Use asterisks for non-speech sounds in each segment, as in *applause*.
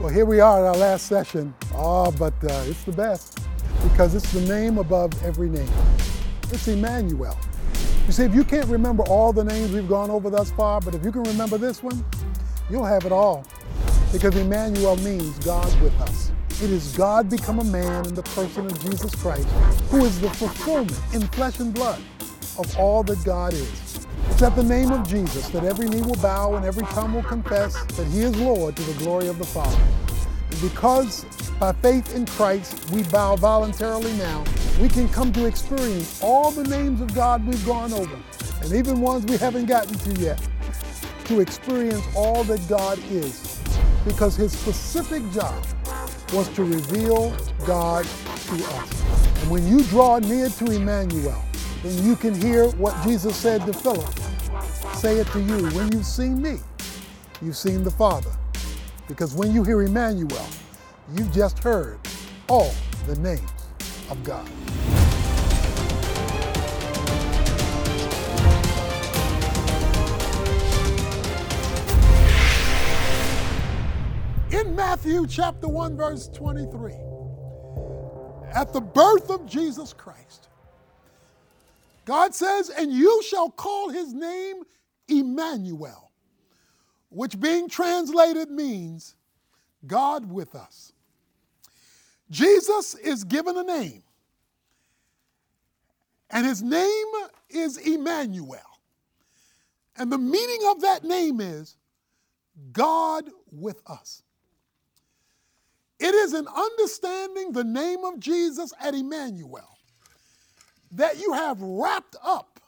Well, here we are at our last session. Oh, but uh, it's the best because it's the name above every name. It's Emmanuel. You see, if you can't remember all the names we've gone over thus far, but if you can remember this one, you'll have it all. Because Emmanuel means God with us. It is God become a man in the person of Jesus Christ, who is the fulfillment in flesh and blood of all that God is. It's at the name of Jesus that every knee will bow and every tongue will confess that he is Lord to the glory of the Father. And because by faith in Christ we bow voluntarily now, we can come to experience all the names of God we've gone over, and even ones we haven't gotten to yet, to experience all that God is. Because his specific job was to reveal God to us. And when you draw near to Emmanuel, then you can hear what Jesus said to Philip. Say it to you. When you've seen me, you've seen the Father. Because when you hear Emmanuel, you've just heard all the names of God. In Matthew chapter 1, verse 23, at the birth of Jesus Christ, God says, And you shall call his name Emmanuel, which being translated means God with us. Jesus is given a name, and his name is Emmanuel. And the meaning of that name is God with us. It is in understanding the name of Jesus at Emmanuel that you have wrapped up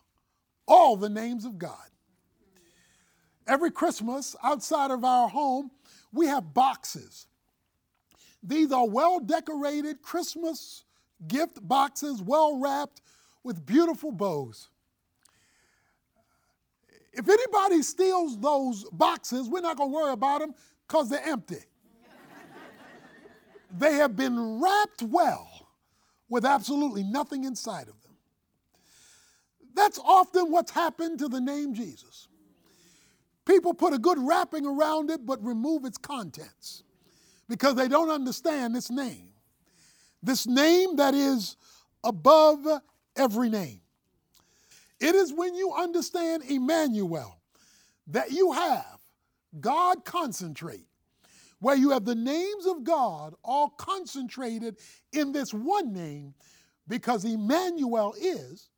all the names of God. Every Christmas, outside of our home, we have boxes. These are well decorated Christmas gift boxes, well wrapped with beautiful bows. If anybody steals those boxes, we're not going to worry about them because they're empty. *laughs* they have been wrapped well with absolutely nothing inside of them. That's often what's happened to the name Jesus. People put a good wrapping around it but remove its contents because they don't understand this name. This name that is above every name. It is when you understand Emmanuel that you have God concentrate, where you have the names of God all concentrated in this one name because Emmanuel is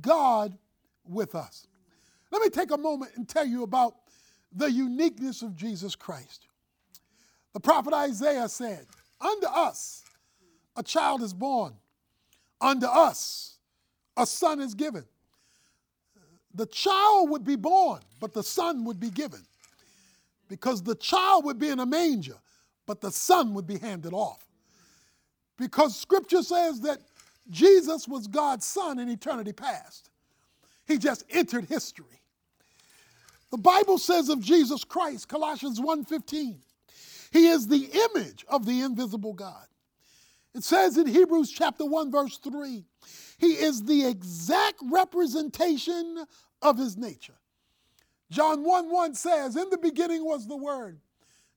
God with us. Let me take a moment and tell you about the uniqueness of Jesus Christ. The prophet Isaiah said, Unto us a child is born, unto us a son is given. The child would be born, but the son would be given. Because the child would be in a manger, but the son would be handed off. Because scripture says that Jesus was God's son in eternity past. He just entered history. The Bible says of Jesus Christ, Colossians 1:15, he is the image of the invisible God. It says in Hebrews chapter 1 verse 3, he is the exact representation of his nature. John 1 1 says, In the beginning was the Word,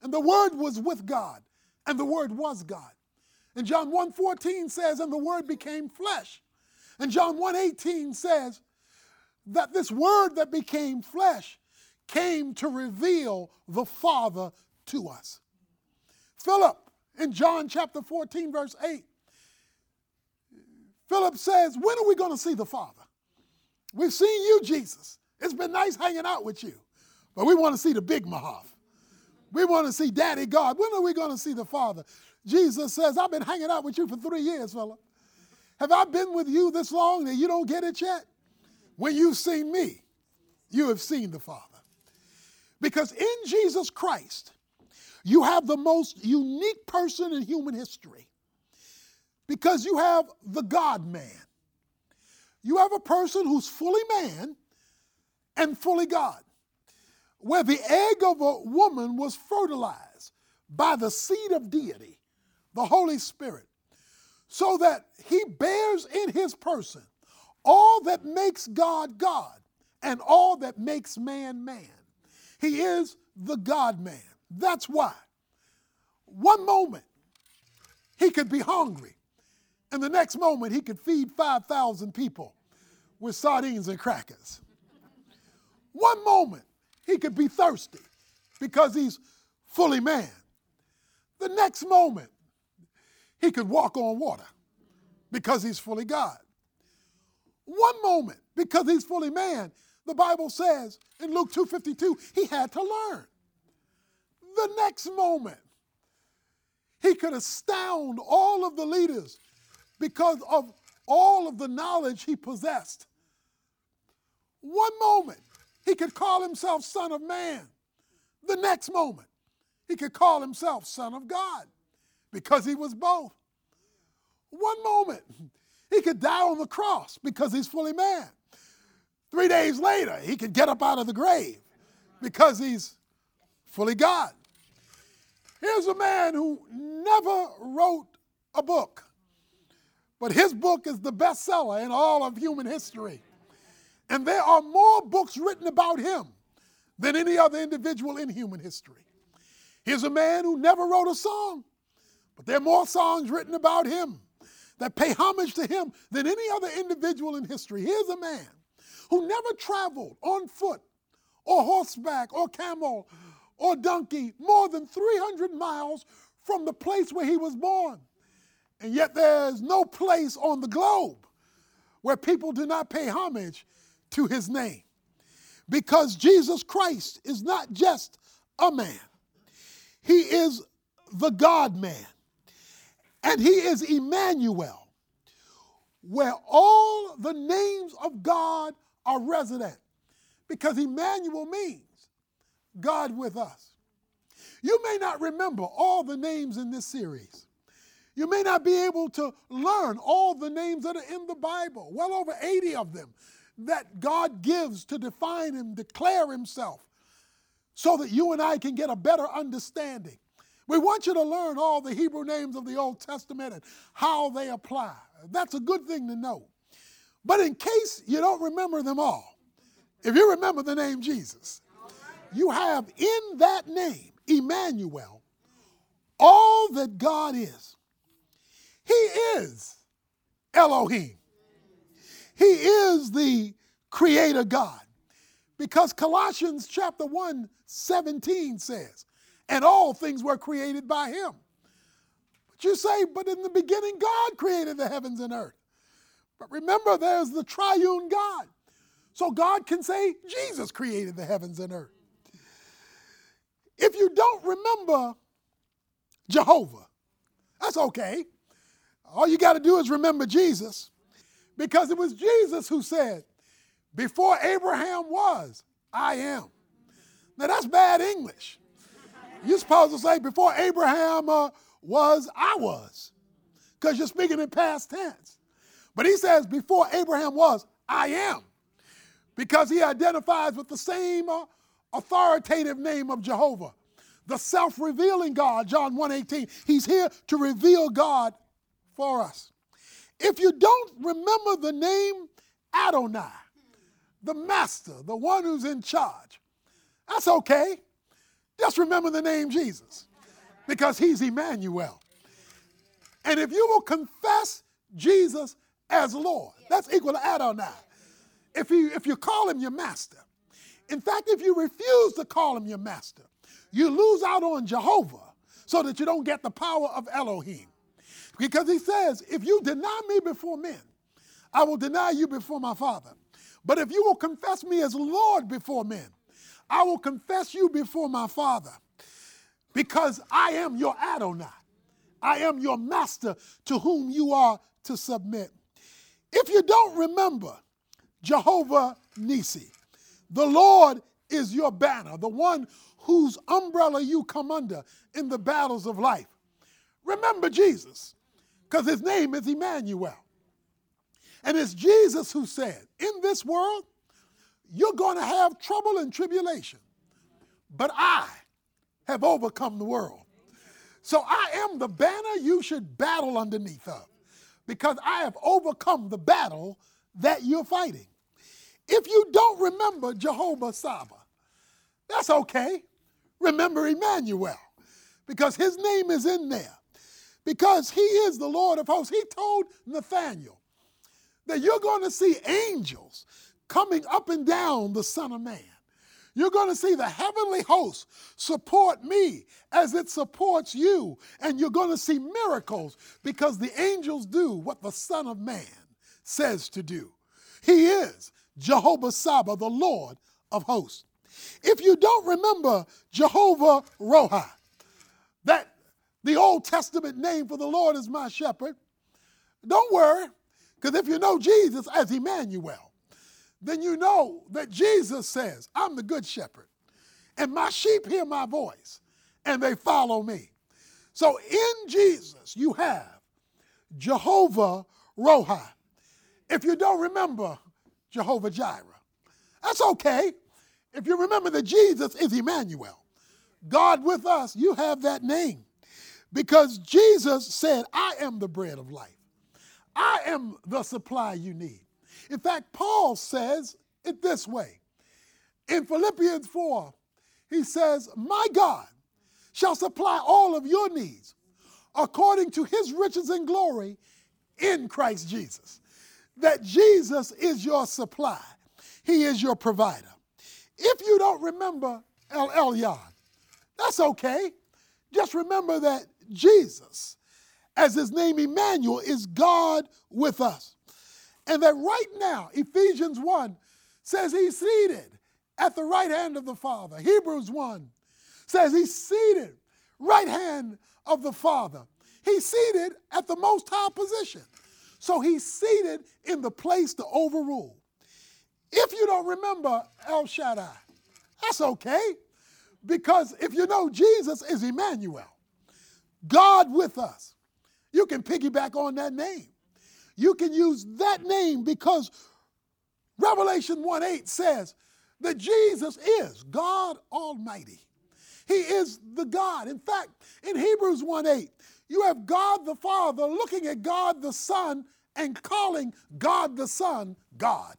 and the Word was with God, and the Word was God. And John 1:14 says, and the word became flesh. And John 1:18 says that this word that became flesh came to reveal the Father to us. Philip in John chapter 14, verse 8, Philip says, When are we going to see the Father? We've seen you, Jesus. It's been nice hanging out with you, but we want to see the big Mahav. We want to see Daddy God. When are we going to see the Father? Jesus says, I've been hanging out with you for three years, fella. Have I been with you this long that you don't get it yet? When you've seen me, you have seen the Father. Because in Jesus Christ, you have the most unique person in human history. Because you have the God man. You have a person who's fully man and fully God. Where the egg of a woman was fertilized by the seed of deity the Holy Spirit, so that he bears in his person all that makes God God and all that makes man man. He is the God man. That's why One moment, he could be hungry, and the next moment, he could feed 5,000 people with sardines and crackers. One moment, he could be thirsty because he's fully man. The next moment, he could walk on water because he's fully God. One moment, because he's fully man, the Bible says in Luke 2:52, he had to learn. The next moment, he could astound all of the leaders because of all of the knowledge he possessed. One moment, he could call himself Son of Man. The next moment, he could call himself Son of God because he was both. One moment, he could die on the cross because he's fully man. Three days later, he can get up out of the grave because he's fully God. Here's a man who never wrote a book, but his book is the bestseller in all of human history. And there are more books written about him than any other individual in human history. Here's a man who never wrote a song, but there are more songs written about him that pay homage to him than any other individual in history. Here's a man who never traveled on foot or horseback or camel or donkey more than 300 miles from the place where he was born. And yet there's no place on the globe where people do not pay homage to his name. Because Jesus Christ is not just a man, he is the God man. And he is Emmanuel, where all the names of God are resident. Because Emmanuel means God with us. You may not remember all the names in this series. You may not be able to learn all the names that are in the Bible, well over 80 of them that God gives to define Him, declare Himself, so that you and I can get a better understanding. We want you to learn all the Hebrew names of the Old Testament and how they apply. That's a good thing to know. But in case you don't remember them all, if you remember the name Jesus, you have in that name, Emmanuel, all that God is. He is Elohim. He is the creator God. Because Colossians chapter 1, 17 says, and all things were created by him. But you say, but in the beginning, God created the heavens and earth. But remember, there's the triune God. So God can say, Jesus created the heavens and earth. If you don't remember Jehovah, that's okay. All you got to do is remember Jesus because it was Jesus who said, Before Abraham was, I am. Now that's bad English. You're supposed to say, Before Abraham uh, was, I was, because you're speaking in past tense. But he says, Before Abraham was, I am, because he identifies with the same uh, authoritative name of Jehovah, the self-revealing God, John 1:18. He's here to reveal God for us. If you don't remember the name Adonai, the master, the one who's in charge, that's okay. Just remember the name Jesus because he's Emmanuel. And if you will confess Jesus as Lord, that's equal to Adonai. If you, if you call him your master, in fact, if you refuse to call him your master, you lose out on Jehovah so that you don't get the power of Elohim. Because he says, if you deny me before men, I will deny you before my Father. But if you will confess me as Lord before men, I will confess you before my Father. Because I am your Adonai. I am your master to whom you are to submit. If you don't remember Jehovah Nisi, the Lord is your banner, the one whose umbrella you come under in the battles of life. Remember Jesus, because his name is Emmanuel. And it's Jesus who said, In this world, you're going to have trouble and tribulation, but I have overcome the world. So I am the banner you should battle underneath of, because I have overcome the battle that you're fighting. If you don't remember Jehovah Saba, that's okay. Remember Emmanuel, because his name is in there. Because he is the Lord of hosts. He told Nathaniel that you're going to see angels coming up and down the Son of Man. You're going to see the heavenly host support me as it supports you. And you're going to see miracles because the angels do what the Son of Man says to do. He is Jehovah Sabaoth, the Lord of hosts. If you don't remember Jehovah Rohi, that the Old Testament name for the Lord is my shepherd, don't worry, because if you know Jesus as Emmanuel, then you know that Jesus says, I'm the good shepherd, and my sheep hear my voice, and they follow me. So in Jesus, you have Jehovah Rohi. If you don't remember Jehovah Jireh, that's okay. If you remember that Jesus is Emmanuel, God with us, you have that name. Because Jesus said, I am the bread of life. I am the supply you need. In fact, Paul says it this way. In Philippians 4, he says, My God shall supply all of your needs according to his riches and glory in Christ Jesus. That Jesus is your supply, he is your provider. If you don't remember El Elyon, that's okay. Just remember that Jesus, as his name Emmanuel, is God with us. And that right now, Ephesians 1 says he's seated at the right hand of the Father. Hebrews 1 says he's seated right hand of the Father. He's seated at the most high position. So he's seated in the place to overrule. If you don't remember El Shaddai, that's okay. Because if you know Jesus is Emmanuel, God with us, you can piggyback on that name. You can use that name because Revelation 1 8 says that Jesus is God Almighty. He is the God. In fact, in Hebrews 1 8, you have God the Father looking at God the Son and calling God the Son God.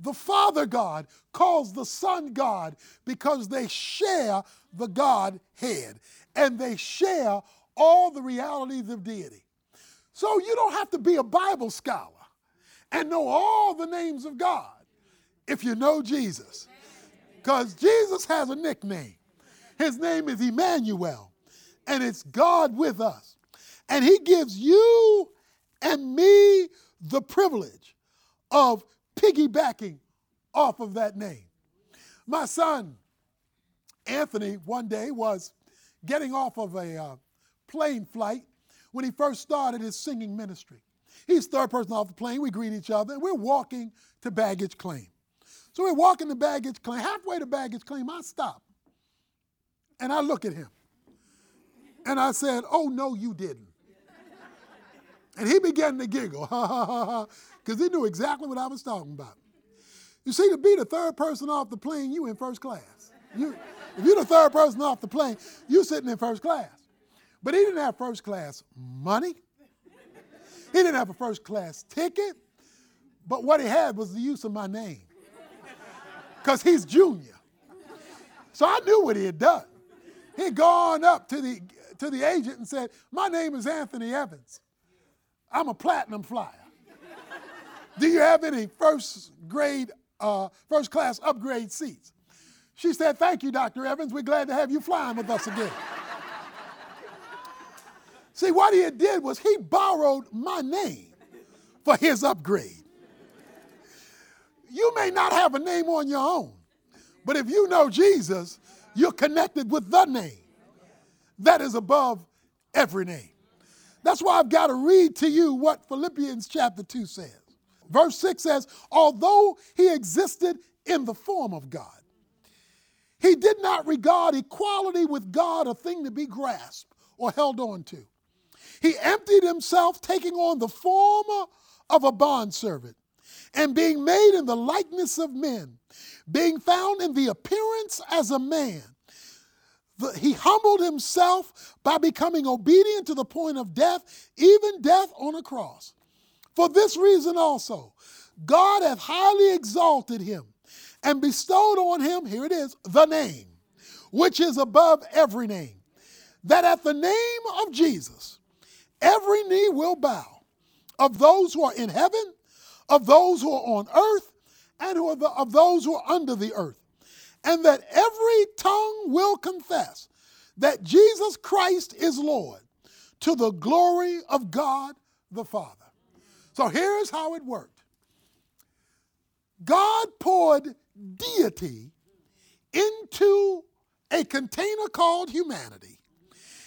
The Father God calls the Son God because they share the Godhead and they share all the realities of deity. So you don't have to be a Bible scholar and know all the names of God if you know Jesus. Because Jesus has a nickname. His name is Emmanuel, and it's God with us. And He gives you and me the privilege of piggybacking off of that name. My son, Anthony, one day was getting off of a uh, plane flight when he first started his singing ministry. He's third person off the plane. We greet each other, and we're walking to baggage claim. So we're walking to baggage claim. Halfway to baggage claim, I stop. And I look at him. And I said, Oh, no, you didn't. And he began to giggle, ha ha ha ha, because he knew exactly what I was talking about. You see, to be the third person off the plane, you in first class. You, if you're the third person off the plane, you sitting in first class. But he didn't have first class money. He didn't have a first class ticket. But what he had was the use of my name. Because he's junior. So I knew what he had done. He had gone up to the, to the agent and said, My name is Anthony Evans. I'm a platinum flyer. Do you have any first grade uh, first class upgrade seats. She said, Thank you, Dr. Evans. We're glad to have you flying with us again. See, what he did was he borrowed my name for his upgrade. You may not have a name on your own, but if you know Jesus, you're connected with the name that is above every name. That's why I've got to read to you what Philippians chapter 2 says. Verse 6 says, Although he existed in the form of God, he did not regard equality with God a thing to be grasped or held on to. He emptied himself, taking on the form of a bondservant, and being made in the likeness of men, being found in the appearance as a man. The, he humbled himself by becoming obedient to the point of death, even death on a cross. For this reason also, God hath highly exalted him and bestowed on him, here it is, the name, which is above every name, that at the name of Jesus, every knee will bow of those who are in heaven, of those who are on earth, and who the, of those who are under the earth, and that every tongue will confess that Jesus Christ is Lord to the glory of God the Father. So here's how it worked God poured deity into a container called humanity.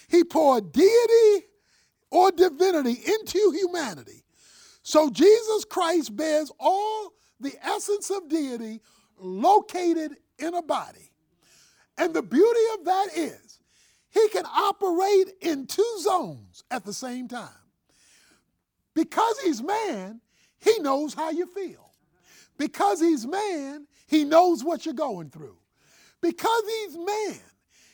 He poured deity or divinity into humanity. So Jesus Christ bears all the essence of deity located in a body. And the beauty of that is he can operate in two zones at the same time. Because he's man, he knows how you feel. Because he's man, he knows what you're going through. Because he's man,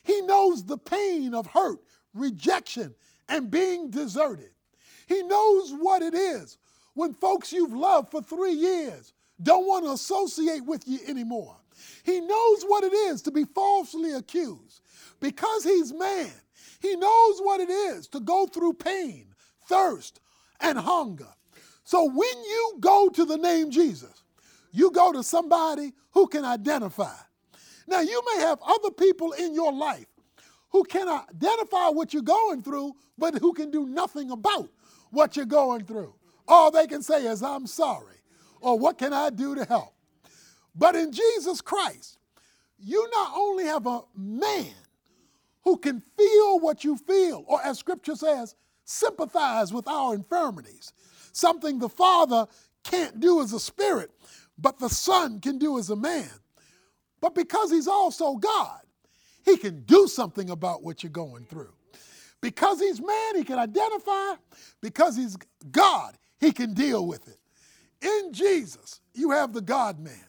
he knows the pain of hurt, rejection, and being deserted. He knows what it is when folks you've loved for three years don't want to associate with you anymore. He knows what it is to be falsely accused. Because he's man, he knows what it is to go through pain, thirst, and hunger. So when you go to the name Jesus, you go to somebody who can identify. Now, you may have other people in your life who can identify what you're going through, but who can do nothing about what you're going through. All they can say is, I'm sorry, or what can I do to help? But in Jesus Christ, you not only have a man who can feel what you feel, or as scripture says, sympathize with our infirmities, something the Father can't do as a spirit, but the Son can do as a man. But because he's also God, he can do something about what you're going through. Because he's man, he can identify. Because he's God, he can deal with it. In Jesus, you have the God man.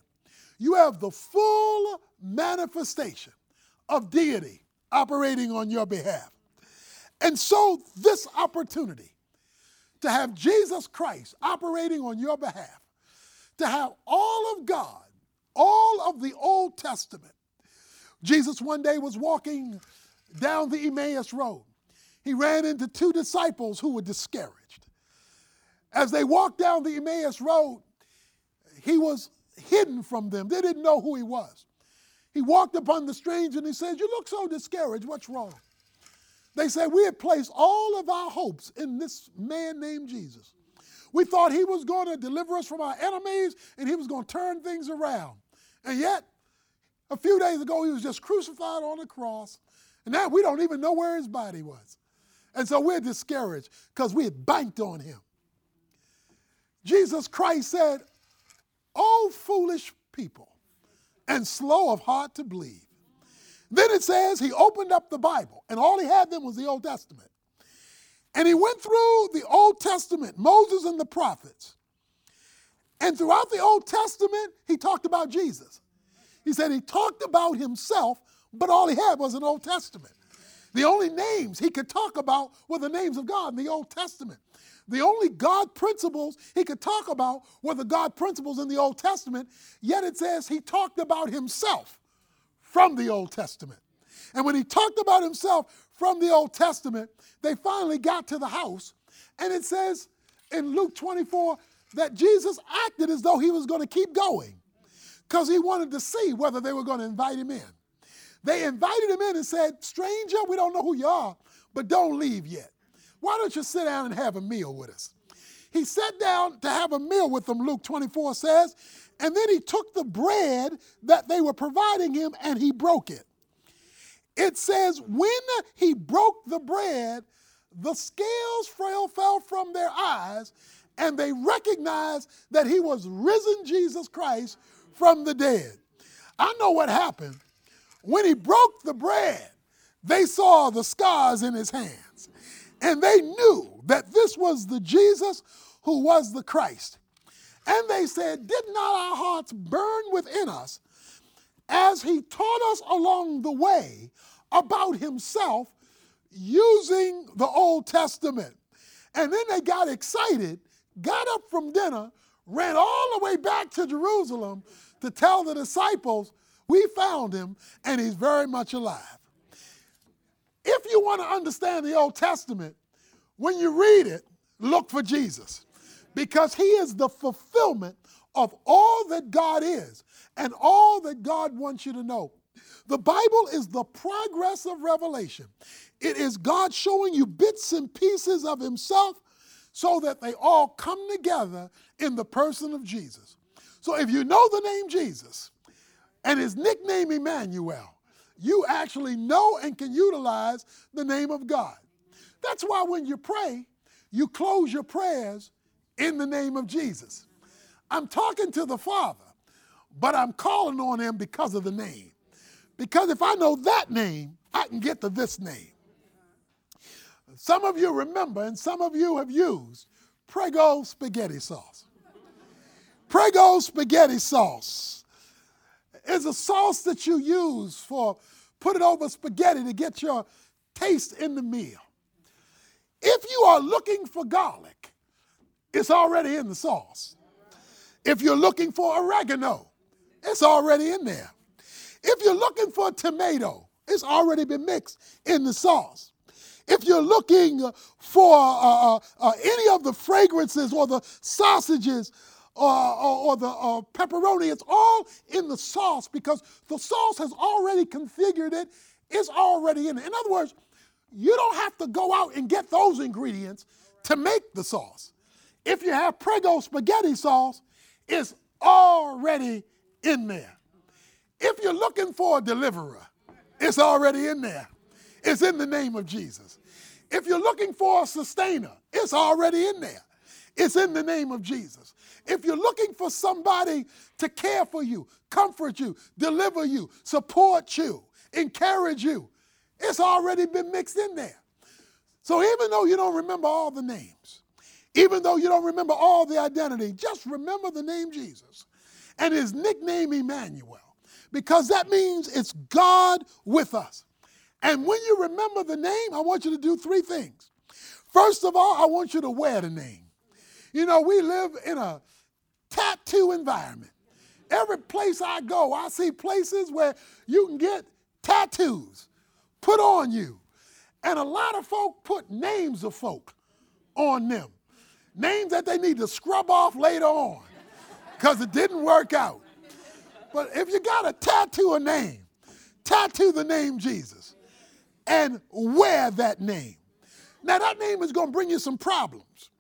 You have the full manifestation of deity operating on your behalf. And so, this opportunity to have Jesus Christ operating on your behalf, to have all of God, all of the Old Testament. Jesus one day was walking down the Emmaus Road. He ran into two disciples who were discouraged. As they walked down the Emmaus Road, he was hidden from them. They didn't know who he was. He walked upon the stranger and he said, You look so discouraged. What's wrong? They said, We had placed all of our hopes in this man named Jesus. We thought he was going to deliver us from our enemies and he was going to turn things around. And yet, a few days ago, he was just crucified on the cross. And now we don't even know where his body was. And so we're discouraged because we had banked on him. Jesus Christ said, Oh, foolish people, and slow of heart to believe. Then it says he opened up the Bible, and all he had then was the Old Testament. And he went through the Old Testament, Moses and the prophets. And throughout the Old Testament, he talked about Jesus. He said he talked about himself, but all he had was an Old Testament. The only names he could talk about were the names of God in the Old Testament. The only God principles he could talk about were the God principles in the Old Testament, yet it says he talked about himself from the Old Testament. And when he talked about himself from the Old Testament, they finally got to the house. And it says in Luke 24 that Jesus acted as though he was going to keep going because he wanted to see whether they were going to invite him in. They invited him in and said, Stranger, we don't know who you are, but don't leave yet. Why don't you sit down and have a meal with us? He sat down to have a meal with them, Luke 24 says, and then he took the bread that they were providing him and he broke it. It says, when he broke the bread, the scales fell from their eyes and they recognized that he was risen Jesus Christ from the dead. I know what happened. When he broke the bread, they saw the scars in his hands and they knew that this was the Jesus who was the Christ. And they said, Did not our hearts burn within us as he taught us along the way about himself using the Old Testament? And then they got excited, got up from dinner, ran all the way back to Jerusalem to tell the disciples, We found him and he's very much alive. If you want to understand the Old Testament, when you read it, look for Jesus because he is the fulfillment of all that God is and all that God wants you to know. The Bible is the progress of revelation. It is God showing you bits and pieces of himself so that they all come together in the person of Jesus. So if you know the name Jesus and his nickname Emmanuel, you actually know and can utilize the name of God. That's why when you pray, you close your prayers in the name of Jesus. I'm talking to the Father, but I'm calling on him because of the name. Because if I know that name, I can get to this name. Some of you remember, and some of you have used Prego spaghetti sauce. Prego spaghetti sauce is a sauce that you use for put it over spaghetti to get your taste in the meal. If you are looking for garlic, it's already in the sauce. If you're looking for oregano, it's already in there. If you're looking for tomato, it's already been mixed in the sauce. If you're looking for uh, uh, uh, any of the fragrances or the sausages uh, or, or, the uh, pepperoni, it's all in the sauce because the sauce has already configured it, it's already in it. In other words, you don't have to go out and get those ingredients to make the sauce. If you have Prego spaghetti sauce, it's already in there. If you're looking for a deliverer, it's already in there. It's in the name of Jesus. If you're looking for a sustainer, it's already in there. It's in the name of Jesus. If you're looking for somebody to care for you, comfort you, deliver you, support you, encourage you, it's already been mixed in there. So even though you don't remember all the names, even though you don't remember all the identity, just remember the name Jesus and his nickname Emmanuel, because that means it's God with us. And when you remember the name, I want you to do three things. First of all, I want you to wear the name. You know, we live in a tattoo environment. Every place I go, I see places where you can get tattoos put on you. And a lot of folk put names of folk on them. Names that they need to scrub off later on because it didn't work out. But if you got to tattoo a name, tattoo the name Jesus and wear that name. Now, that name is going to bring you some problems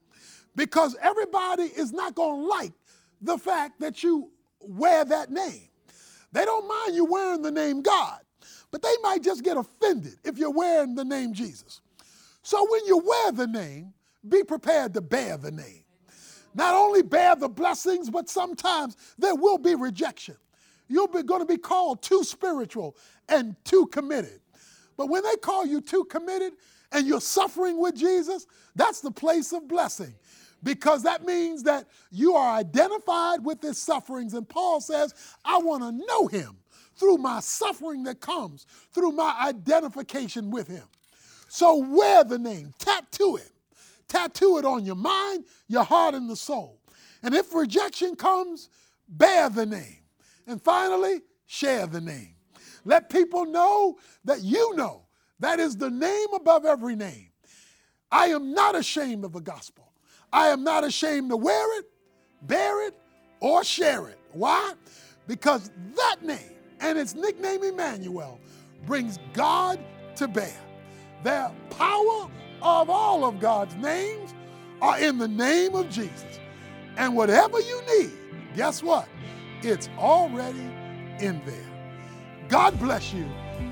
because everybody is not going to like the fact that you wear that name. They don't mind you wearing the name God, but they might just get offended if you're wearing the name Jesus. So when you wear the name, be prepared to bear the name. Not only bear the blessings, but sometimes there will be rejection. You're going to be called too spiritual and too committed. But when they call you too committed and you're suffering with Jesus, that's the place of blessing because that means that you are identified with his sufferings. And Paul says, I want to know him through my suffering that comes, through my identification with him. So wear the name, tattoo it. Tattoo it on your mind, your heart, and the soul. And if rejection comes, bear the name. And finally, share the name. Let people know that you know that is the name above every name. I am not ashamed of the gospel. I am not ashamed to wear it, bear it, or share it. Why? Because that name and its nickname Emmanuel brings God to bear. The power of all of God's names are in the name of Jesus. And whatever you need, guess what? It's already in there. God bless you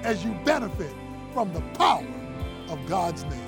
as you benefit from the power of God's name.